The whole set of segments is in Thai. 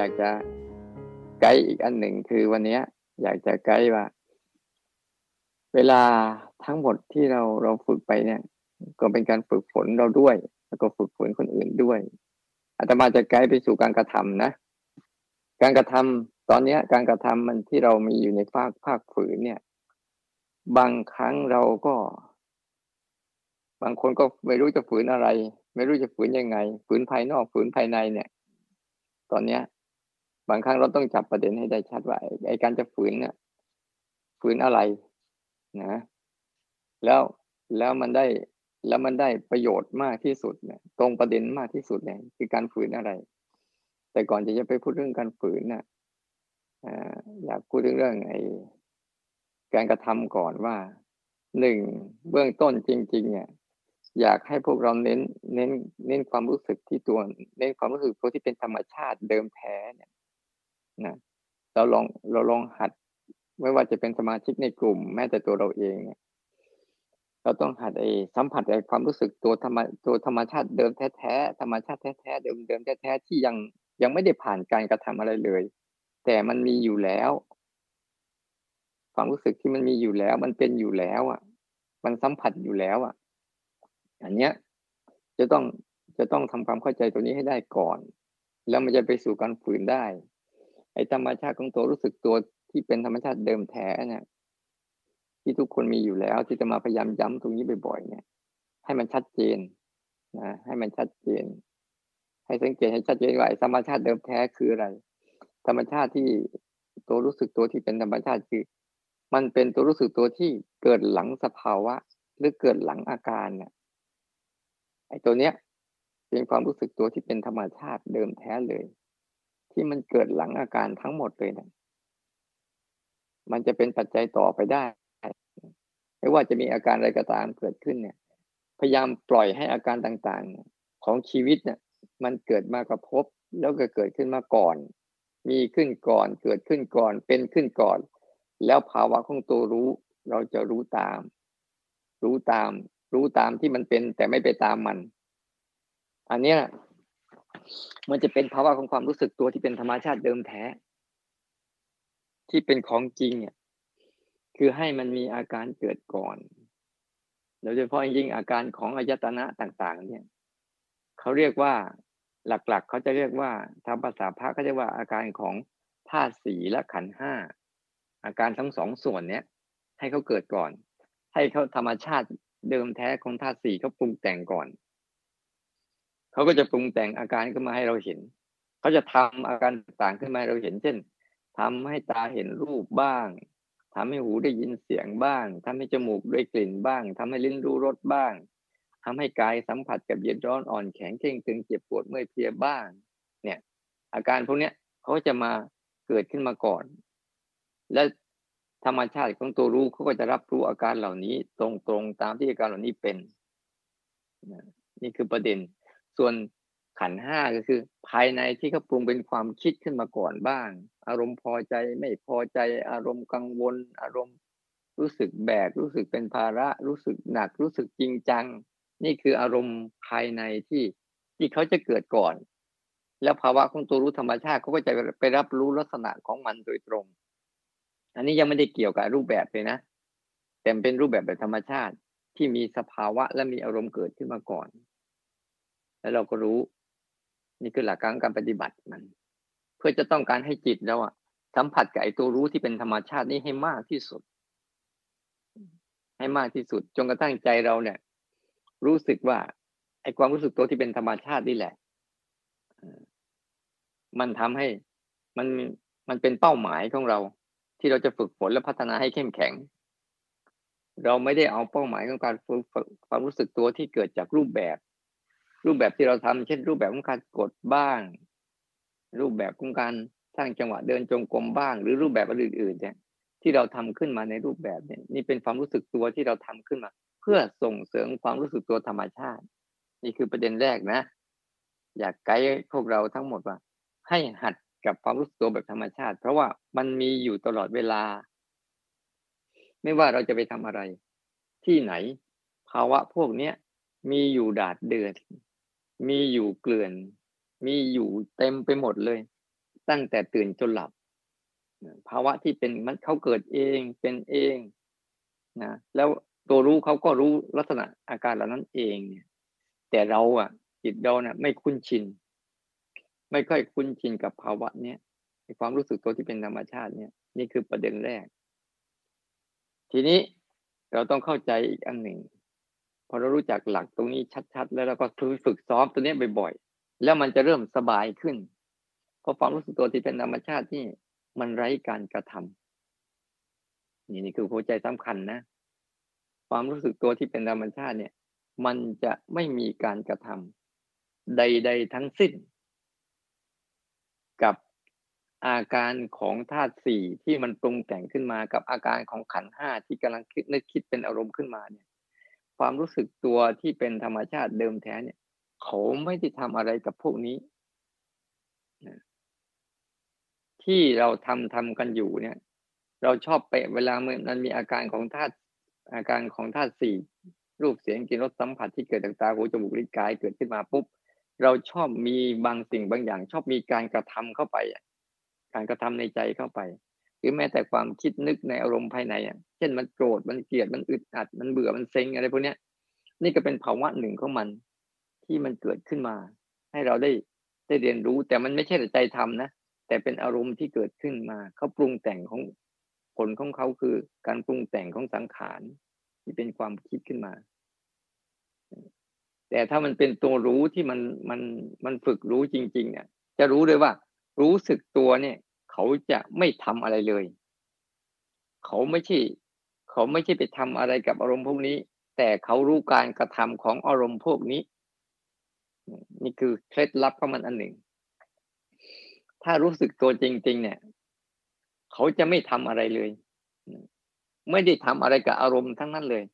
อยากจะไกด์อีกอันหนึ่งคือวันนี้อยากจะไกด์ว่า เวลาทั้งหมดที่เราเราฝึกไปเนี่ย ก็เป็นการฝึกฝนเราด้วย แล้วก็ฝึกฝนคนอื่นด้วยอาตมาจะไกด์ไปสู่การกระทำนะการกระทำตอนนี้การกระทำมันที่เรามีอยู่ในภาคภาคฝืนเนี่ย บางครั้งเราก็ บางคนก็ไม่รู้จะฝืนอะไร ไม่รู้จะฝืนยังไง ฝืนภายนอกฝืนภายในเนี่ย ตอนเนี้ย บางครั้งเราต้องจับประเด็นให้ได้ชัดว่าไอ้การจะฝืนเนี่ยฝืนอะไรนะ แล้วแล้วมันได้แล้วมันได้ประโยชน์มากที่สุดเนี่ย ตรงประเด็นมากที่สุดเนี่ยคือการฝืนอะไร แต่ก่อนจะจะไปพูดเรื่องการฝืนน่ะอยากพูดเรื่องไอ้การกระทำก่อนว่าหนึ่งเบื้องต้นจริง ๆ เนี่ย อยากให้พวกเราเน้นเน้น เน้นความรู้สึกที่ตัว เน้นความรู้สึกตัวที่เป็นธรรมชาติเดิมแท้เนี่ย นะเราลองเราลองหัด ไม่ว่าจะเป็นสมาชิกในกลุ่ม แม้แต่ตัวเราเองเนี่ยเราต้องหัดไอ้สัมผัสไอ้ความรู้สึกตัวธรรมตัวธรรมชาติเดิมแท้ๆธรรมชาติแท้ๆเดิมเดิมแท้ๆที่ยังยังไม่ได้ผ่านการกระทำอะไรเลย แต่มันมีอยู่แล้ว ความรู้สึกที่มันมีอยู่แล้ว มันเป็นอยู่แล้ว อะ มันสัมผัสอยู่แล้ว อะ อันเนี้ย จะต้องจะต้องทำความเข้าใจตัวนี้ให้ได้ก่อน แล้วมันจะไปสู่การฝืนได้ ไอ้ธรรมชาติของตัวรู้สึกตัวที่เป็นธรรมชาติเดิมแท้เนี่ยที่ทุกคนมีอยู่แล้วที่จะมาพยายามย้ำตรงนี้บ่อยๆเนี่ย ให้มันชัดเจนนะให้มันชัดเจน ให้สังเกตให้ชัดเจนว่าธรรมชาติเดิมแท้คืออะไร ธรรมชาติที่ตัวรู้สึกตัวที่เป็นธรรมชาติคือ มันเป็นตัวรู้สึกตัวที่เกิดหลังสภาวะ หรือเกิดหลังอาการเนี่ยไอ้ตัวเนี้ยเป็นความรู้สึกตัวที่เป็นธรรมชาติเดิมแท้เลย ที่มันเกิดหลังอาการทั้งหมดเลยเนี่ยมันจะเป็นปัจจัยต่อไปได้ ไม่ว่าจะมีอาการอะไรก็ตามเกิดขึ้นเนี่ย พยายามปล่อยให้อาการต่างๆ ของชีวิตเนี่ย มันเกิดมากระทบแล้วก็เกิดขึ้นมาก่อน มีขึ้นก่อน เกิดขึ้นก่อน เป็นขึ้นก่อน แล้วภาวะของตัวรู้ เราจะรู้ตาม รู้ตาม รู้ตามที่มันเป็น แต่ไม่ไปตามมัน อันเนี้ย มันจะเป็นภาวะของความรู้สึกตัวที่เป็นธรรมชาติเดิมแท้ ที่เป็นของจริงเนี่ยคือให้มันมีอาการเกิดก่อนโดยเฉพาะยิ่งอาการของอายตนะต่าง ๆ เนี่ยเขาเรียกว่าหลักๆเขาจะเรียกว่าทางภาษาพระเขาจะว่าอาการของธาตุสีและขันห้าอาการทั้งสองส่วนเนี้ยให้เขาเกิดก่อน ให้เขาธรรมชาติเดิมแท้ของธาตุสีเขาปรุงแต่งก่อน เขาก็จะปรุงแต่งอาการขึ้นมาให้เราเห็น เขาจะทำอาการต่างขึ้นมาให้เราเห็น เช่นทำให้ตาเห็นรูปบ้างทำให้หูได้ยินเสียงบ้างทำให้จมูกได้กลิ่นบ้างทำให้ลิ้นรู้รสบ้างทำให้กายสัมผัสกับเย็นร้อนอ่อนแข็งเข่งตึงเจ็บปวดเมื่อยเพลียบ้าง เนี่ย อาการพวกเนี้ยเขาจะมาเกิดขึ้นมาก่อน และธรรมชาติของตัวรู้เขาก็จะรับรู้อาการเหล่านี้ตรงๆตามที่อาการเหล่านี้เป็น นี่คือประเด็น ส่วนขันห้าก็คือ ภายในที่เขาปรุงเป็นความคิดขึ้นมาก่อนบ้าง อารมณ์พอใจไม่พอใจอารมณ์กังวล อารมณ์รู้สึกแบก รู้สึกเป็นภาระ รู้สึกหนัก รู้สึกจริงจัง นี่คืออารมณ์ภายในที่ที่เขาจะเกิดก่อน แล้วภาวะของตัวรู้ธรรมชาติเขาก็จะไปรับรู้ลักษณะของมันโดยตรง อันนี้ยังไม่ได้เกี่ยวกับรูปแบบเลยนะแต่เป็นรูปแบบแบบธรรมชาติที่มีสภาวะและมีอารมณ์เกิดขึ้นมาก่อน แล้วเราก็รู้ นี่คือหลักการการปฏิบัติมัน เพื่อจะต้องการให้จิตเราอะสัมผัสกับไอ้ตัวรู้ที่เป็นธรรมชาตินี้ให้มากที่สุด ให้มากที่สุดจนกระทั่งใจเราเนี่ย รู้สึกว่า ไอ้ความรู้สึกตัวที่เป็นธรรมชาตินี่แหละมันทำให้มันมันเป็นเป้าหมายของเรา ที่เราจะฝึกฝนและพัฒนาให้เข้มแข็ง เราไม่ได้เอาเป้าหมายของการฝึกความรู้สึกตัวที่เกิดจากรูปแบบ รูปแบบที่เราทำเช่น รูปแบบของการกดบ้าง รูปแบบของการสร้างจังหวะเดินจงกรมบ้าง หรือรูปแบบอื่นๆเนี่ยที่เราทำขึ้นมาในรูปแบบเนี่ยนี่เป็นความรู้สึกตัวที่เราทำขึ้นมา เพื่อส่งเสริมความรู้สึกตัวธรรมชาติ นี่คือประเด็นแรกนะ อยากไกด์พวกเราทั้งหมดว่า ให้หัดกับความรู้สึกตัวแบบธรรมชาติ เพราะว่ามันมีอยู่ตลอดเวลา ไม่ว่าเราจะไปทำอะไร ที่ไหน ภาวะพวกเนี้ยมีอยู่ดาดเดือด มีอยู่เกลื่อน มีอยู่เต็มไปหมดเลย ตั้งแต่ตื่นจนหลับภาวะที่เป็นมันเขาเกิดเองเป็นเองนะแล้วตัวรู้เขาก็รู้ลักษณะอาการเหล่านั้นเองเนี่ย แต่เราอะ จิตเราเนี่ยไม่คุ้นชิน ไม่ค่อยคุ้นชินกับภาวะเนี้ยความรู้สึกตัวที่เป็นธรรมชาติเนี่ย นี่คือประเด็นแรก ทีนี้เราต้องเข้าใจอีกอันหนึ่ง พอเรารู้จักหลักตรงนี้ชัด ๆ แล้วเราก็ฝึกซ้อมตัวนี้บ่อยๆแล้วมันจะเริ่มสบายขึ้นเพราะความรู้สึกตัวที่เป็นธรรมชาติที่มันไร้การกระทำนี่นี่คือหัวใจสำคัญนะความรู้สึกตัวที่เป็นธรรมชาติเนี่ย มันจะไม่มีการกระทำใด ๆ ทั้งสิ้น กับอาการของธาตุสี่ที่มันปรุงแต่งขึ้นมากับอาการของขันห้าที่กำลังคิดนึกคิดเป็นอารมณ์ขึ้นมาเนี่ย ความรู้สึกตัวที่เป็นธรรมชาติเดิมแท้เนี่ย เขาไม่ได้ทำอะไรกับพวกนี้ที่เราทำทำกันอยู่เนี่ย เราชอบไปเวลามันมีอาการของธาตุอาการของธาตุสี่รูปเสียงกลิ่นรสสัมผัสที่เกิดจากตาหูจมูกลิ้นกายเกิดขึ้นมาปุ๊บเราชอบมีบางสิ่งบางอย่าง ชอบมีการกระทำเข้าไป การกระทำในใจเข้าไป หรือแม้แต่ความคิดนึกในอารมณ์ภายในอะเช่นมันโกรธมันเกลียดมันอึดอัด มันเบื่อมันเซ็งอะไรพวกนี้นี่ก็เป็นภาวะหนึ่งของมัน ที่มันเกิดขึ้นมา ให้เราได้ได้เรียนรู้ แต่มันไม่ใช่แต่ใจทำนะแต่เป็นอารมณ์ที่เกิดขึ้นมาเขาปรุงแต่งของผลของเขาคือ การปรุงแต่งของสังขารที่เป็นความคิดขึ้นมา แต่ถ้ามันเป็นตัวรู้ที่มันมันมันฝึกรู้จริง ๆ เนี่ย จะรู้เลยว่า รู้สึกตัวเนี่ย เขาจะไม่ทำอะไรเลย เขาไม่ใช่ เขาไม่ใช่ไปทำอะไรกับอารมณ์พวกนี้ แต่เขารู้การกระทำของอารมณ์พวกนี้ นี่คือเคล็ดลับของมันอันหนึ่ง ถ้ารู้สึกตัวจริง ๆ เนี่ย เขาจะไม่ทำอะไรเลย ไม่ได้ทำอะไรกับอารมณ์ทั้งนั้นเลย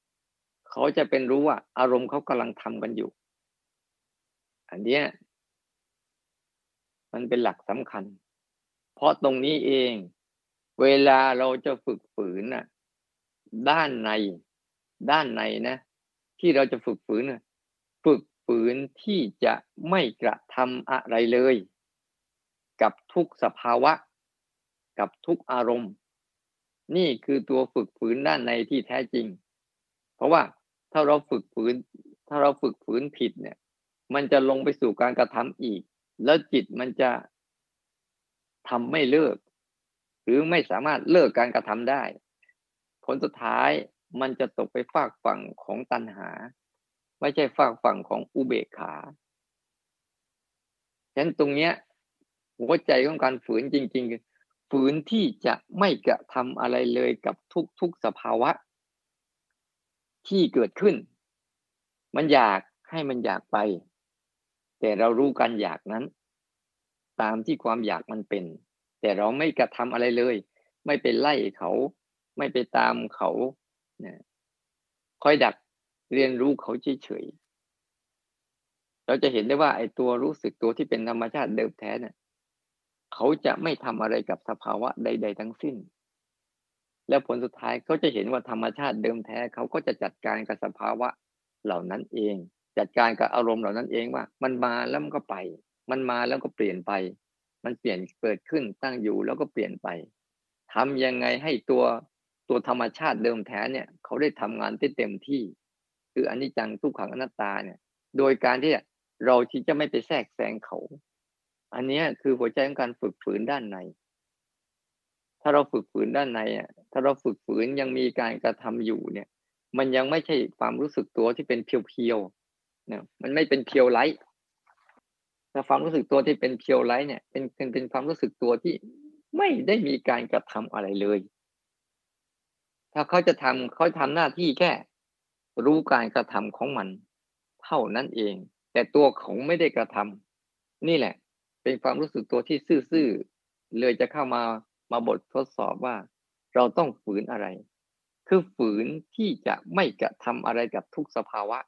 เขาจะเป็นรู้ว่า อารมณ์เขากำลังทำกันอยู่ อันเนี้ยมันเป็นหลักสำคัญ เพราะตรงนี้เอง เวลาเราจะฝึกฝืนน่ะ ด้านใน ด้านในนะ ที่เราจะฝึกฝืนฝึกฝืนที่จะไม่กระทำอะไรเลย กับทุกสภาวะ กับทุกอารมณ์ นี่คือตัวฝึกฝืนด้านในที่แท้จริง เพราะว่าถ้าเราฝึกฝืน ถ้าเราฝึกฝืนผิดเนี่ย มันจะลงไปสู่การกระทำอีก แล้วจิตมันจะ ทำไม่เลิก หรือไม่สามารถเลิกการกระทำได้ ผลสุดท้ายมันจะตกไปฝากฝั่งของตัณหา ไม่ใช่ฝากฝั่งของอุเบกขาฉะนั้นตรงเนี้ยหัวใจของการฝืนจริง ๆ คือฝืนที่จะไม่กระทำอะไรเลยกับทุกๆสภาวะ ที่เกิดขึ้น มันอยากให้มันอยากไป แต่เรารู้การอยากนั้น ตามที่ความอยากมันเป็น แต่เราไม่กระทำอะไรเลย ไม่ไปไล่เขา ไม่ไปตามเขานะคอยดักเรียนรู้เขาเฉยๆเราจะเห็นได้ว่าไอ้ตัวรู้สึกตัวที่เป็นธรรมชาติเดิมแท้เนี่ยเขาจะไม่ทำอะไรกับสภาวะใด ๆ ทั้งสิ้น แล้วผลสุดท้ายเขาจะเห็นว่าธรรมชาติเดิมแท้เขาก็จะจัดการกับสภาวะเหล่านั้นเอง จัดการกับอารมณ์เหล่านั้นเองว่า มันมาแล้วมันก็ไป มันมาแล้วก็เปลี่ยนไป มันเปลี่ยนเกิดขึ้นตั้งอยู่แล้วก็เปลี่ยนไปทำยังไงให้ตัวตัวธรรมชาติเดิมแท้เนี่ยเขาได้ทำงานเต็มที่ คืออนิจจังทุกขังอนัตตาเนี่ย โดยการที่เราที่จะไม่ไปแทรกแซงเขา อันนี้คือหัวใจของการฝึกฝืนด้านในถ้าเราฝึกฝืนด้านในอะถ้าเราฝึกฝืนยังมีการกระทำอยู่เนี่ย มันยังไม่ใช่ความรู้สึกตัวที่เป็นเพียวๆเนี่ยมันไม่เป็นเพียวไลท์ ถ้าความรู้สึกตัวที่เป็นเพียวไลท์เนี่ยเป็นเป็นเป็นความรู้สึกตัวที่ไม่ได้มีการกระทำอะไรเลย ถ้าเขาจะทำเขาทำหน้าที่แค่ รู้การกระทำของมัน เท่านั้นเอง แต่ตัวของไม่ได้กระทำนี่แหละ เป็นความรู้สึกตัวที่ซื่อๆเลยจะเข้ามามาบททดสอบว่า เราต้องฝืนอะไร คือฝืนที่จะไม่กระทำอะไรกับทุกสภาวะ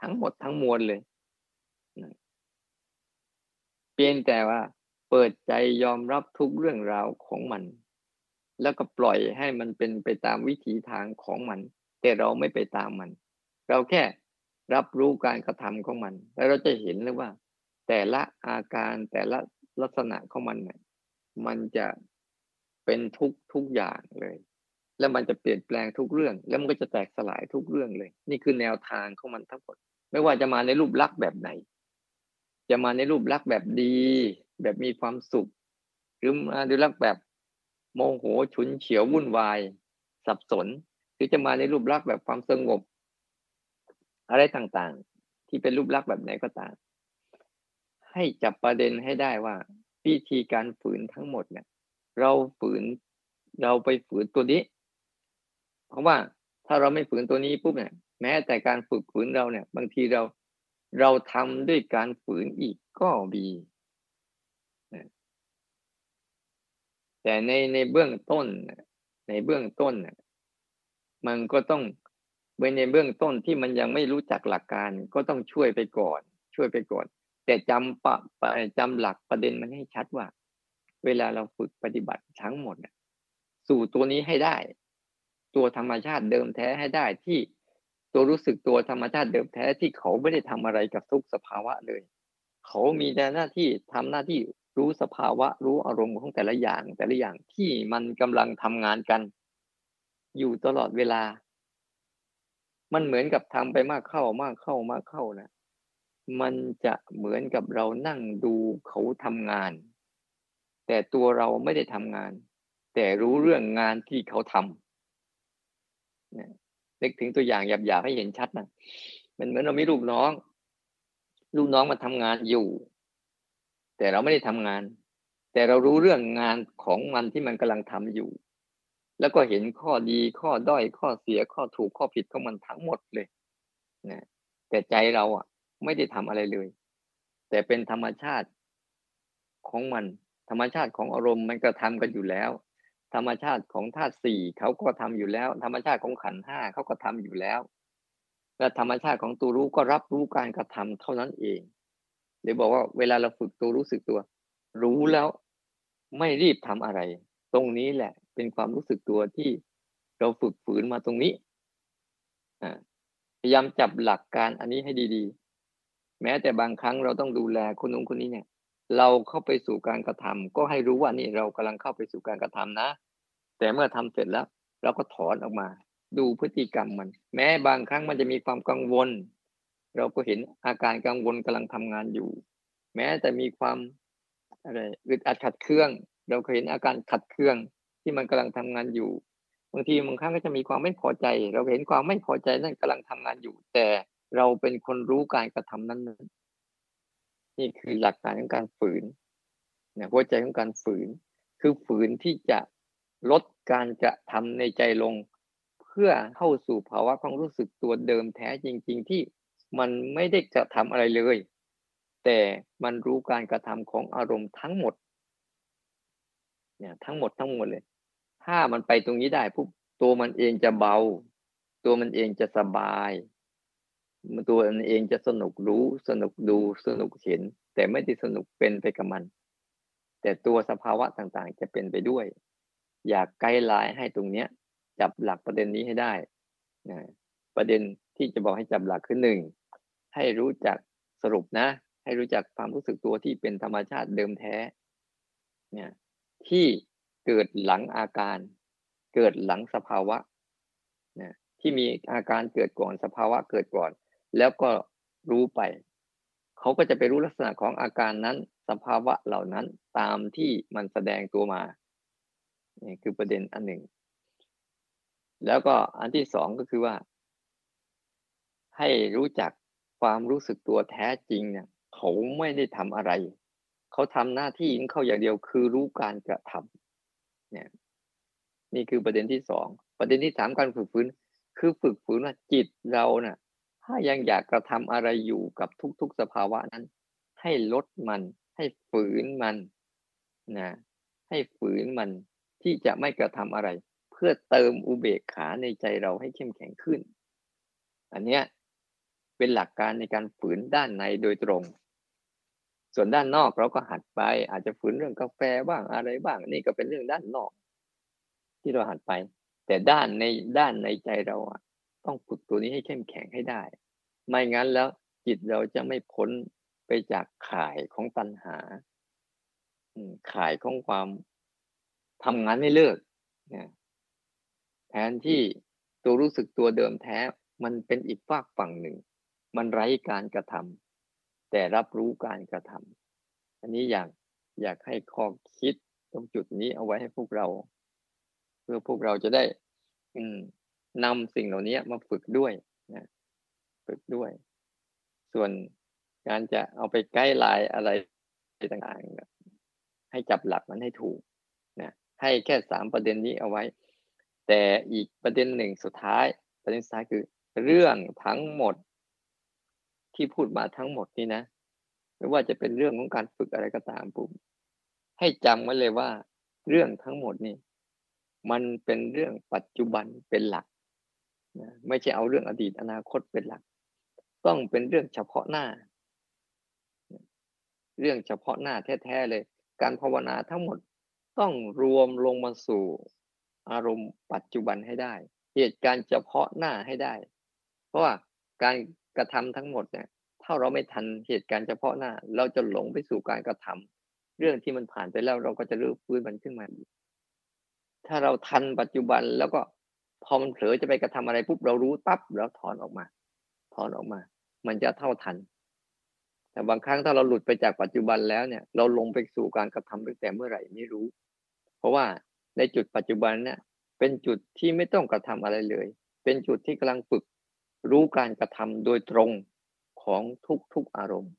ทั้งหมดทั้งมวลเลย เพียงแต่ว่า เปิดใจยอมรับทุกเรื่องราวของมัน แล้วก็ปล่อยให้มันเป็นไปตามวิถีทางของมัน แต่เราไม่ไปตามมัน เราแค่รับรู้การกระทำของมัน แล้วเราจะเห็นเลยว่า แต่ละอาการแต่ละลักษณะของมันเนี่ยมันจะเป็นทุกทุกอย่างเลย แล้วมันจะเปลี่ยนแปลงทุกเรื่อง แล้วมันก็จะแตกสลายทุกเรื่องเลย นี่คือแนวทางของมันทั้งหมด ไม่ว่าจะมาในรูปลักษณ์แบบไหน จะมาในรูปลักษณ์แบบดี แบบมีความสุข หรือมาในรูปลักษณ์แบบโมโหฉุนเฉียววุ่นวาย สับสน หรือจะมาในรูปลักษณ์แบบความสงบ อะไรต่างๆ ที่เป็นรูปลักษณ์แบบไหนก็ตาม ให้จับประเด็นให้ได้ว่าวิธีการฝืนทั้งหมดเนี่ย เราฝืนเราไปฝืนตัวนี้ เพราะว่าถ้าเราไม่ฝืนตัวนี้ปุ๊บเนี่ย แม้แต่การฝึกฝืนเราเนี่ย บางทีเรา เราทำด้วยการฝืนอีกก็มีแต่ในในเบื้องต้นในเบื้องต้นมันก็ต้องในเบื้องต้นที่มันยังไม่รู้จักหลักการก็ต้องช่วยไปก่อน ช่วยไปก่อน แต่จำปะจำหลักประเด็นมันให้ชัดว่า เวลาเราฝึกปฏิบัติทั้งหมดสู่ตัวนี้ให้ได้ ตัวธรรมชาติเดิมแท้ให้ได้ที่ ตัวรู้สึกตัวธรรมชาติเดิมแท้ที่เขาไม่ได้ทำอะไรกับทุกสภาวะเลย เขามีแต่หน้าที่ทำหน้าที่รู้สภาวะรู้อารมณ์ของแต่ละอย่าง แต่ละอย่างที่มันกำลังทำงานกัน อยู่ตลอดเวลา มันเหมือนกับทำไปมากเข้ามากเข้ามากเข้านะมันจะเหมือนกับเรานั่งดูเขาทำงาน แต่ตัวเราไม่ได้ทำงาน แต่รู้เรื่องงานที่เขาทำเนึกถึงตัวอย่างหยาบๆให้เห็นชัดนะมันเหมือนเรามีลูกน้อง ลูกน้องมาทำงานอยู่ แต่เราไม่ได้ทำงาน แต่เรารู้เรื่องงานของมันที่มันกำลังทำอยู่ แล้วก็เห็นข้อดีข้อด้อยข้อเสียข้อถูกข้อผิดของมันทั้งหมดเลยนะแต่ใจเราอะ ไม่ได้ทำอะไรเลย แต่เป็นธรรมชาติของมัน ธรรมชาติของอารมณ์มันก็ทำกันอยู่แล้ว ธรรมชาติของธาตุสี่เขาก็ทำอยู่แล้ว ธรรมชาติของขันห้าเขาก็ทำอยู่แล้ว และธรรมชาติของตัวรู้ก็รับรู้การกระทำเท่านั้นเองเดี๋ยวบอกว่าเวลาเราฝึกตัวรู้สึกตัว รู้แล้วไม่รีบทำอะไร ตรงนี้แหละ เป็นความรู้สึกตัวที่เราฝึกฝืนมาตรงนี้พยายามจับหลักการอันนี้ให้ดี ๆ แม้แต่บางครั้งเราต้องดูแลคนนู้นคนนี้เนี่ย เราเข้าไปสู่การกระทำก็ให้รู้ว่านี่เรากำลังเข้าไปสู่การกระทำนะ แต่เมื่อทำเสร็จแล้ว เราก็ถอนออกมา ดูพฤติกรรมมัน แม้บางครั้งมันจะมีความกังวล เราก็เห็นอาการกังวลกำลังทำงานอยู่ แม้แต่มีความอะไรอึดอัดขัดเครื่อง เราก็เห็นอาการขัดเครื่องที่มันกำลังทำงานอยู่บางทีบางครั้งก็จะมีความไม่พอใจ เราเห็นความไม่พอใจนั่นกำลังทำงานอยู่ แต่เราเป็นคนรู้การกระทำนั้นนี่คือหลักการของการฝืนเนี่ยหัวใจของการฝืน คือฝืนที่จะ ลดการกระทำในใจลง เพื่อเข้าสู่ภาวะความรู้สึกตัวเดิมแท้จริง ๆ ที่มันไม่ได้จะทำอะไรเลย แต่มันรู้การกระทำของอารมณ์ทั้งหมดเนี่ยทั้งหมดทั้งหมดเลย ถ้ามันไปตรงนี้ได้ปุ๊บตัวมันเองจะเบา ตัวมันเองจะสบาย ตัวมันเองจะสนุกรู้ สนุกดูสนุกเห็น แต่ไม่ได้สนุกเป็นไปกับมัน แต่ตัวสภาวะต่างๆ จะเป็นไปด้วย อยากไกด์ไลน์ให้ตรงเนี้ย จับหลักประเด็นนี้ให้ได้นะประเด็นที่จะบอกให้จับหลักคือหนึ่งให้รู้จักสรุปนะ ให้รู้จักความรู้สึกตัวที่เป็นธรรมชาติเดิมแท้เนี่ยที่เกิดหลังอาการ เกิดหลังสภาวะนะที่มีอาการเกิดก่อนสภาวะเกิดก่อน แล้วก็รู้ไป เขาก็จะไปรู้ลักษณะของอาการนั้น สภาวะเหล่านั้นตามที่มันแสดงตัวมา นี่คือประเด็นอันหนึ่ง แล้วก็อันที่สองก็คือว่า ให้รู้จักความรู้สึกตัวแท้จริงเนี่ยเขาไม่ได้ทำอะไร เขาทำหน้าที่ของเขาอย่างเดียวคือรู้การกระทำเนี่ย นี่คือประเด็นที่สองประเด็นที่สามการฝึกฝืนคือฝึกฝืนว่าจิตเราเนะ่ะ ถ้ายังอยากกระทำอะไรอยู่กับทุกๆสภาวะนั้น ให้ลดมัน ให้ฝืนมันนะให้ฝืนมัน ที่จะไม่กระทำอะไร เพื่อเติมอุเบกขาในใจเราให้เข้มแข็งขึ้น อันเนี้ยเป็นหลักการในการฝืนด้านในโดยตรง ส่วนด้านนอกเราก็หัดไป อาจจะฝืนเรื่องกาแฟบ้างอะไรบ้างนี่ก็เป็นเรื่องด้านนอก ที่เราหัดไป แต่ด้านในด้านในใจเราอะ ต้องฝึกตัวนี้ให้เข้มแข็งให้ได้ ไม่งั้นแล้วจิตเราจะไม่พ้นไปจากข่ายของตัณหาข่ายของความ ทำงานไม่เลิกนะแทนที่ตัวรู้สึกตัวเดิมแท้ มันเป็นอีกฝากฝั่งหนึ่ง มันไร้การกระทำแต่รับรู้การกระทำอันนี้อยากอยากให้ข้อคิดตรงจุดนี้เอาไว้ให้พวกเรา เพื่อพวกเราจะได้ อืมนำสิ่งเหล่านี้มาฝึกด้วยนะฝึกด้วย ส่วนการจะเอาไปใกล้ลายอะไรต่างๆให้จับหลักมันให้ถูกนะ ให้แค่สามประเด็นนี้เอาไว้ แต่อีกประเด็นหนึ่งสุดท้าย ประเด็นสุดท้ายคือ เรื่องทั้งหมดที่พูดมาทั้งหมดนี่นะ ไม่ว่าจะเป็นเรื่องของการฝึกอะไรก็ตามปุ๊บให้จำไว้เลยว่า เรื่องทั้งหมดนี่ มันเป็นเรื่องปัจจุบันเป็นหลักนะไม่ใช่เอาเรื่องอดีตอนาคตเป็นหลัก ต้องเป็นเรื่องเฉพาะหน้า เรื่องเฉพาะหน้าแท้ๆเลย การภาวนาทั้งหมด ต้องรวมลงมาสู่อารมณ์ปัจจุบันให้ได้ เหตุการณ์เฉพาะหน้าให้ได้ เพราะว่าการกระทำทั้งหมดเนี่ยถ้าเราไม่ทันเหตุการณ์เฉพาะหน้า เราจะหลงไปสู่การกระทำเรื่องที่มันผ่านไปแล้วเราก็จะรื้อฟื้นมันขึ้นมาถ้าเราทันปัจจุบันแล้วก็พอมันเผลอจะไปกระทำอะไรปุ๊บเรารู้ปั๊บแล้วถอนออกมา ถอนออกมา มันจะเท่าทัน แต่บางครั้งถ้าเราหลุดไปจากปัจจุบันแล้วเนี่ย เราลงไปสู่การกระทำตั้งแต่เมื่อไหร่ไม่รู้ ราะว่าในจุดปัจจุบันเนี่ยเป็นจุดที่ไม่ต้องกระทำอะไรเลย เป็นจุดที่กำลังฝึกรู้การกระทำโดยตรงของทุกๆอารมณ์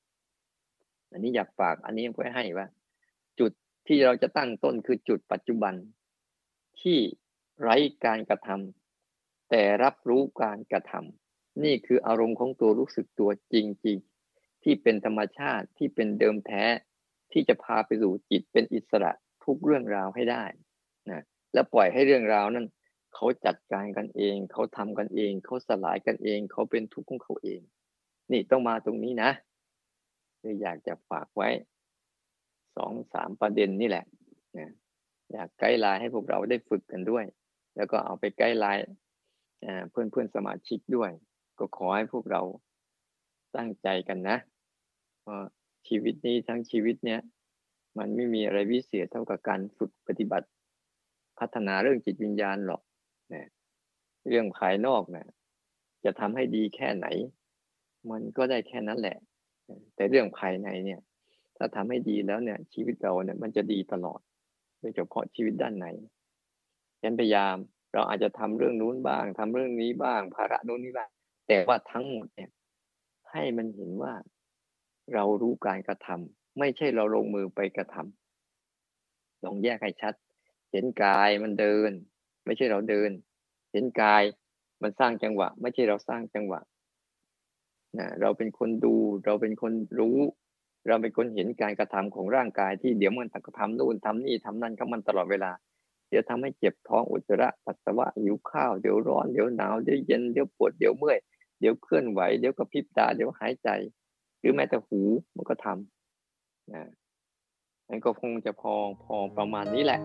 อันนี้อยากฝากอันนี้ไว้ให้ว่า จุดที่เราจะตั้งต้นคือจุดปัจจุบัน ที่ไร้การกระทำแต่รับรู้การกระทำนี่คืออารมณ์ของตัวรู้สึกตัวจริง ๆ ที่เป็นธรรมชาติที่เป็นเดิมแท้ที่จะพาไปสู่จิตเป็นอิสระ ทุกเรื่องราวให้ได้นะแล้วปล่อยให้เรื่องราวนั้นเขาจัดการกันเอง เขาทำกันเอง เขาสลายกันเอง เขาเป็นทุกข์ของเขาเอง นี่ต้องมาตรงนี้นะเลยอยากจะฝากไว้สองสามประเด็นนี่แหละนะอยากไกด์ไลน์ให้พวกเราได้ฝึกกันด้วย แล้วก็เอาไปไกด์ไลน์เพื่อนเพื่อนสมาชิกด้วย ก็ขอให้พวกเราตั้งใจกันนะว่าชีวิตนี้ทั้งชีวิตเนี้ย มันไม่มีอะไรวิเศษเท่ากับการฝึกปฏิบัติ พัฒนาเรื่องจิตวิญญาณหรอกนะเรื่องภายนอกนะจะทำให้ดีแค่ไหน มันก็ได้แค่นั้นแหละ แต่เรื่องภายในเนี่ย ถ้าทำให้ดีแล้วเนี่ย ชีวิตเราเนี่ยมันจะดีตลอดโดยเฉพาะชีวิตด้านไหนฉันพยายามเราอาจจะทำเรื่องนู้นบ้างทำเรื่องนี้บ้าง ภาระนู้นนี้บ้าง แต่ว่าทั้งหมดเนี่ย ให้มันเห็นว่าเรารู้การกระทำ ไม่ใช่เราลงมือไปกระทำลองแยกให้ชัด เห็นกายมันเดิน ไม่ใช่เราเดิน เห็นกายมันสร้างจังหวะ ไม่ใช่เราสร้างจังหวะนะเราเป็นคนดู เราเป็นคนรู้ เราเป็นคนเห็นการกระทำของร่างกายที่เดี๋ยวมันตะทำนู่นทำนี่ทำนั่นก็มันตลอดเวลา เดี๋ยวทำให้เจ็บท้องอุจจาระปัสสาวะหิวข้าวเดี๋ยวร้อนเดี๋ยวหนาวเดี๋ยวเย็นเดี๋ยวปวดเดี๋ยวเมื่อยเดี๋ยวเคลื่อนไหวเดี๋ยวกระพริบตาเดี๋ยวหายใจ หรือแม้แต่หูมันก็ทำ นะนั่นก็คงจะพอพอประมาณนี้แหละ